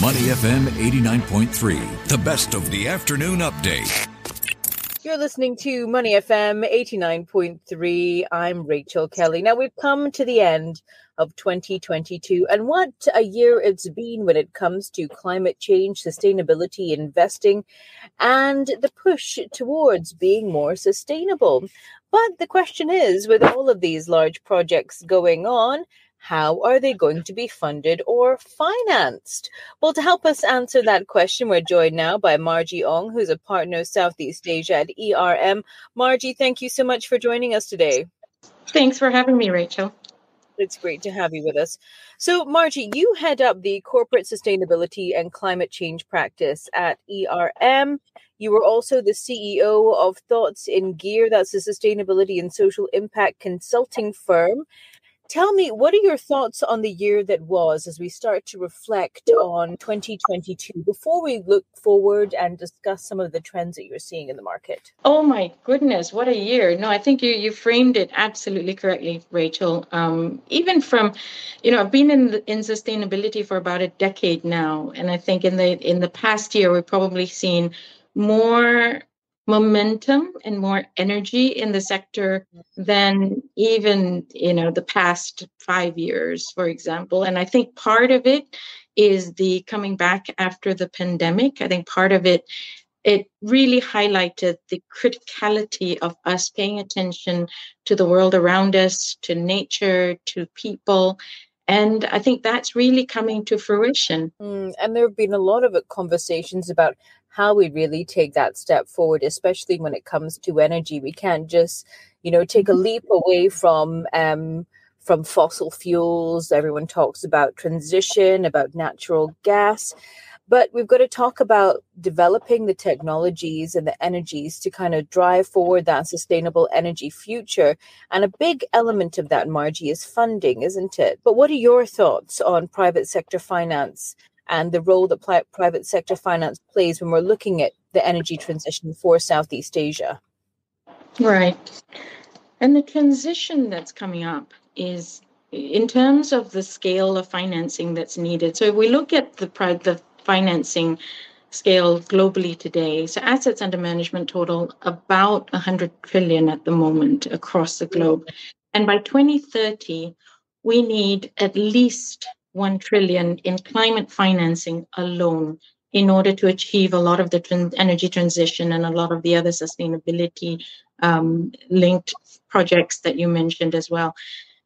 Money FM 89.3, the best of the afternoon update. You're listening to Money FM 89.3. I'm Rachel Kelly. Now, we've come to the end of 2022, and what a year it's been when it comes to climate change, sustainability, investing, and the push towards being more sustainable. But the question is with all of these large projects going on, how are they going to be funded or financed? Well, to help us answer that question, we're joined now by Margie Ong, who's a partner Southeast Asia at ERM. Margie, thank you so much for joining us today. Thanks for having me, Rachel. It's great to have you with us. So, Margie, you head up the corporate sustainability and climate change practice at ERM. You were also the CEO of Thoughts in Gear, that's a sustainability and social impact consulting firm. Tell me, what are your thoughts on the year that was as we start to reflect on 2022 before we look forward and discuss some of the trends that you're seeing in the market? Oh my goodness, what a year! No, I think you you framed it absolutely correctly, Rachel. Um, even from, you know, I've been in the, in sustainability for about a decade now, and I think in the in the past year we've probably seen more momentum and more energy in the sector than even you know the past five years for example. And i think part of it is the coming back after the pandemic. I think part of it it really highlighted the criticality of us paying attention to the world around us to nature to people. And I think that's really coming to fruition. Mm, and there have been a lot of conversations about how we really take that step forward, especially when it comes to energy. We can't just, you know, take a mm-hmm. leap away from um, from fossil fuels. Everyone talks about transition, about natural gas. But we've got to talk about developing the technologies and the energies to kind of drive forward that sustainable energy future. And a big element of that, Margie, is funding, isn't it? But what are your thoughts on private sector finance and the role that private sector finance plays when we're looking at the energy transition for Southeast Asia? Right. And the transition that's coming up is in terms of the scale of financing that's needed. So if we look at the, the financing scale globally today. So assets under management total about 100 trillion at the moment across the globe. And by 2030, we need at least 1 trillion in climate financing alone in order to achieve a lot of the energy transition and a lot of the other sustainability um, linked projects that you mentioned as well.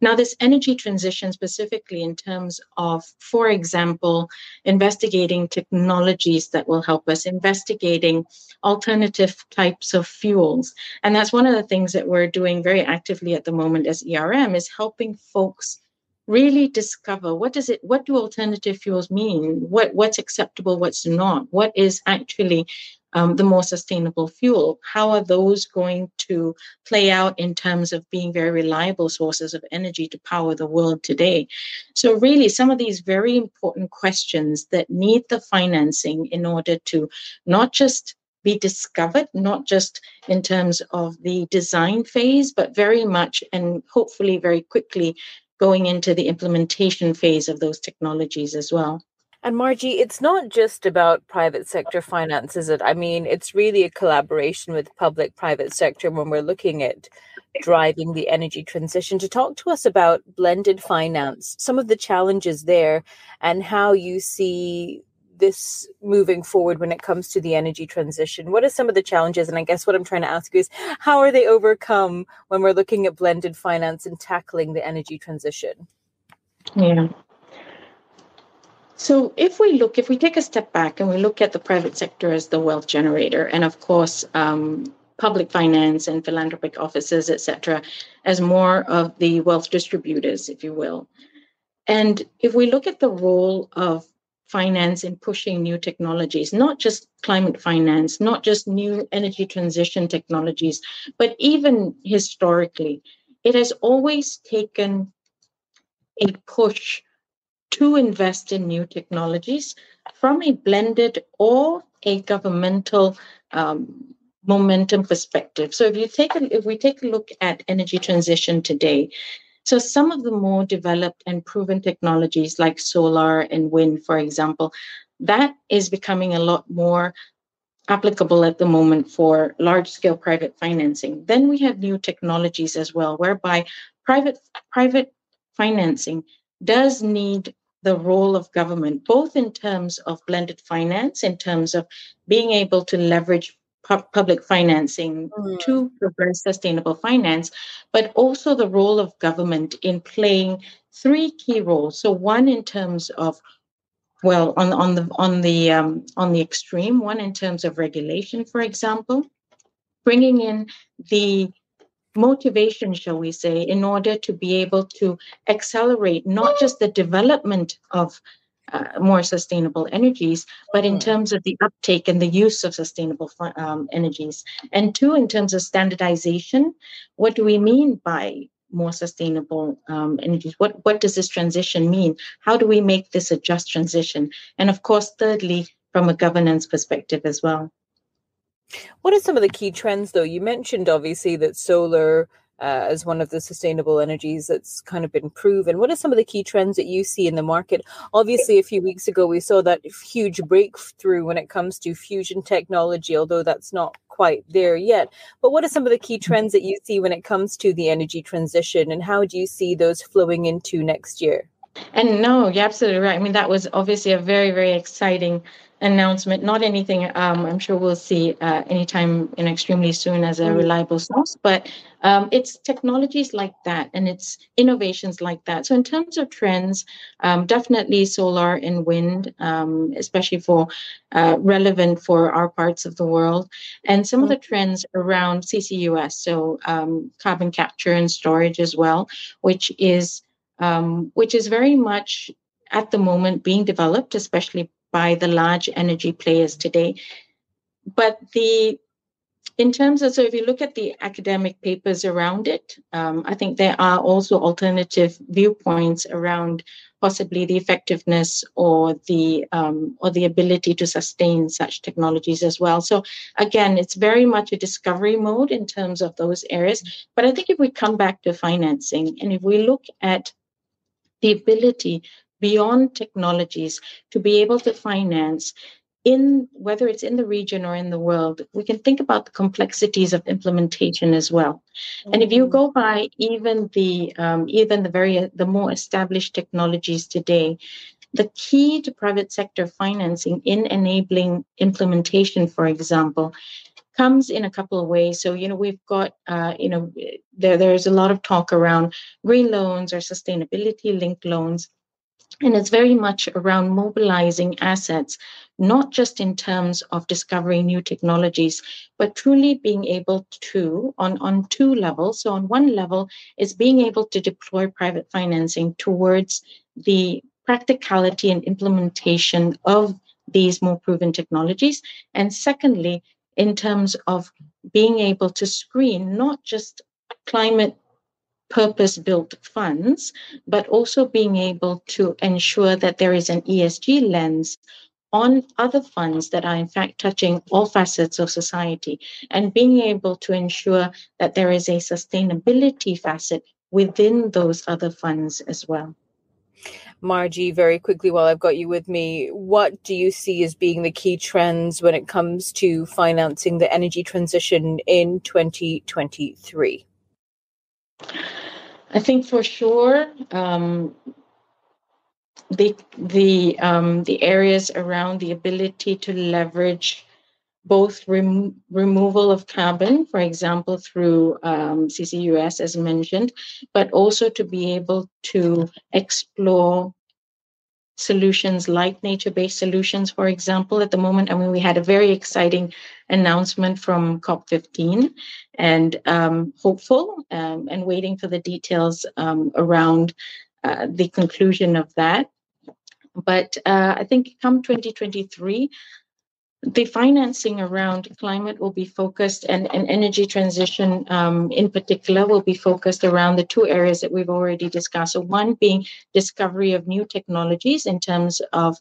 Now, this energy transition, specifically in terms of, for example, investigating technologies that will help us, investigating alternative types of fuels. And that's one of the things that we're doing very actively at the moment as ERM is helping folks really discover what does it what do alternative fuels mean what what's acceptable what's not what is actually um, the more sustainable fuel. How are those going to play out in terms of being very reliable sources of energy to power the world today? So, really, some of these very important questions that need the financing in order to not just be discovered, not just in terms of the design phase, but very much and hopefully very quickly going into the implementation phase of those technologies as well. And Margie, it's not just about private sector finance, is it? I mean, it's really a collaboration with public private sector when we're looking at driving the energy transition. To talk to us about blended finance, some of the challenges there, and how you see this moving forward when it comes to the energy transition. What are some of the challenges? And I guess what I'm trying to ask you is how are they overcome when we're looking at blended finance and tackling the energy transition? Yeah. So if we look, if we take a step back and we look at the private sector as the wealth generator, and of course, um, public finance and philanthropic offices, et cetera, as more of the wealth distributors, if you will. And if we look at the role of finance in pushing new technologies, not just climate finance, not just new energy transition technologies, but even historically, it has always taken a push to invest in new technologies from a blended or a governmental um, momentum perspective. So if you take a, if we take a look at energy transition today, so some of the more developed and proven technologies like solar and wind, for example, that is becoming a lot more applicable at the moment for large scale private financing. Then we have new technologies as well, whereby private private financing does need the role of government, both in terms of blended finance, in terms of being able to leverage pu- public financing mm. to progress sustainable finance, but also the role of government in playing three key roles. So, one in terms of well, on on the on the um, on the extreme, one in terms of regulation, for example, bringing in the motivation, shall we say, in order to be able to accelerate not just the development of uh, more sustainable energies, but in terms of the uptake and the use of sustainable um, energies. And two, in terms of standardization, what do we mean by more sustainable um, energies? What, what does this transition mean? How do we make this a just transition? And of course, thirdly, from a governance perspective as well. What are some of the key trends, though? You mentioned obviously that solar uh, as one of the sustainable energies that's kind of been proven. What are some of the key trends that you see in the market? Obviously, a few weeks ago, we saw that huge breakthrough when it comes to fusion technology, although that's not quite there yet. But what are some of the key trends that you see when it comes to the energy transition, and how do you see those flowing into next year? And no, you're absolutely right. I mean, that was obviously a very, very exciting announcement, not anything um, I'm sure we'll see uh, anytime in extremely soon as a mm. reliable source, but um, it's technologies like that and it's innovations like that. So, in terms of trends, um, definitely solar and wind, um, especially for uh, relevant for our parts of the world, and some of the trends around CCUS, so um, carbon capture and storage as well, which is um, which is very much at the moment being developed, especially by the large energy players today. But the in terms of so if you look at the academic papers around it, um, I think there are also alternative viewpoints around possibly the effectiveness or the um, or the ability to sustain such technologies as well. So again, it's very much a discovery mode in terms of those areas. But I think if we come back to financing and if we look at the ability beyond technologies to be able to finance in whether it's in the region or in the world we can think about the complexities of implementation as well mm-hmm. and if you mm. go by even the um, even the very the more established technologies today the key to private sector financing in enabling implementation for example comes in a couple of ways so you know we've got uh, you know there there's a lot of talk around green loans or sustainability linked loans and it's very much around mobilizing assets, not just in terms of discovering new technologies, but truly being able to, on, on two levels. So, on one level, is being able to deploy private financing towards the practicality and implementation of these more proven technologies. And secondly, in terms of being able to screen not just climate purpose built funds, but also being able to ensure that there is an ESG lens on other funds that are in fact touching all facets of society and being able to ensure that there is a sustainability facet within those other funds as well. Margie, very quickly while I've got you with me, what do you see as being the key trends when it comes to financing the energy transition in 2023? I think for sure um, the the um, the areas around the ability to leverage both rem- removal of carbon, for example, through um, CCUS, as mentioned, but also to be able to explore solutions like nature-based solutions, for example, at the moment. I mean, we had a very exciting announcement from COP15 and um, hopeful um, and waiting for the details um, around uh, the conclusion of that. But uh, I think come 2023, the financing around climate will be focused and, and energy transition um, in particular will be focused around the two areas that we've already discussed. So one being discovery of new technologies in terms of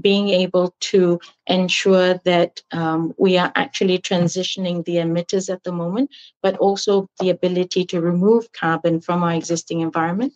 being able to ensure that um, we are actually transitioning the emitters at the moment, but also the ability to remove carbon from our existing environment.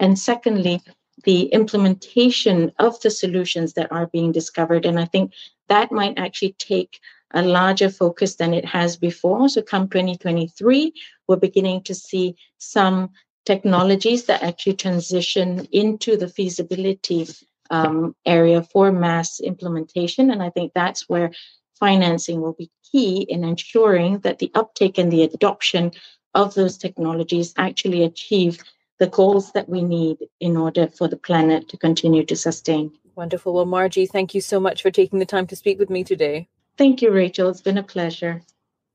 And secondly, the implementation of the solutions that are being discovered. And I think that might actually take a larger focus than it has before. So, come 2023, we're beginning to see some technologies that actually transition into the feasibility um, area for mass implementation. And I think that's where financing will be key in ensuring that the uptake and the adoption of those technologies actually achieve the goals that we need in order for the planet to continue to sustain. Wonderful. Well, Margie, thank you so much for taking the time to speak with me today. Thank you, Rachel. It's been a pleasure.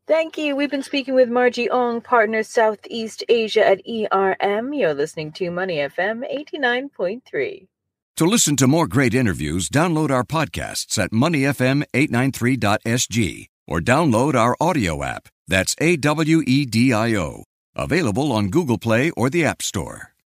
Thank you. We've been speaking with Margie Ong, partner Southeast Asia at ERM. You're listening to Money FM 89.3. To listen to more great interviews, download our podcasts at moneyfm893.sg or download our audio app. That's A W E D I O. Available on Google Play or the App Store.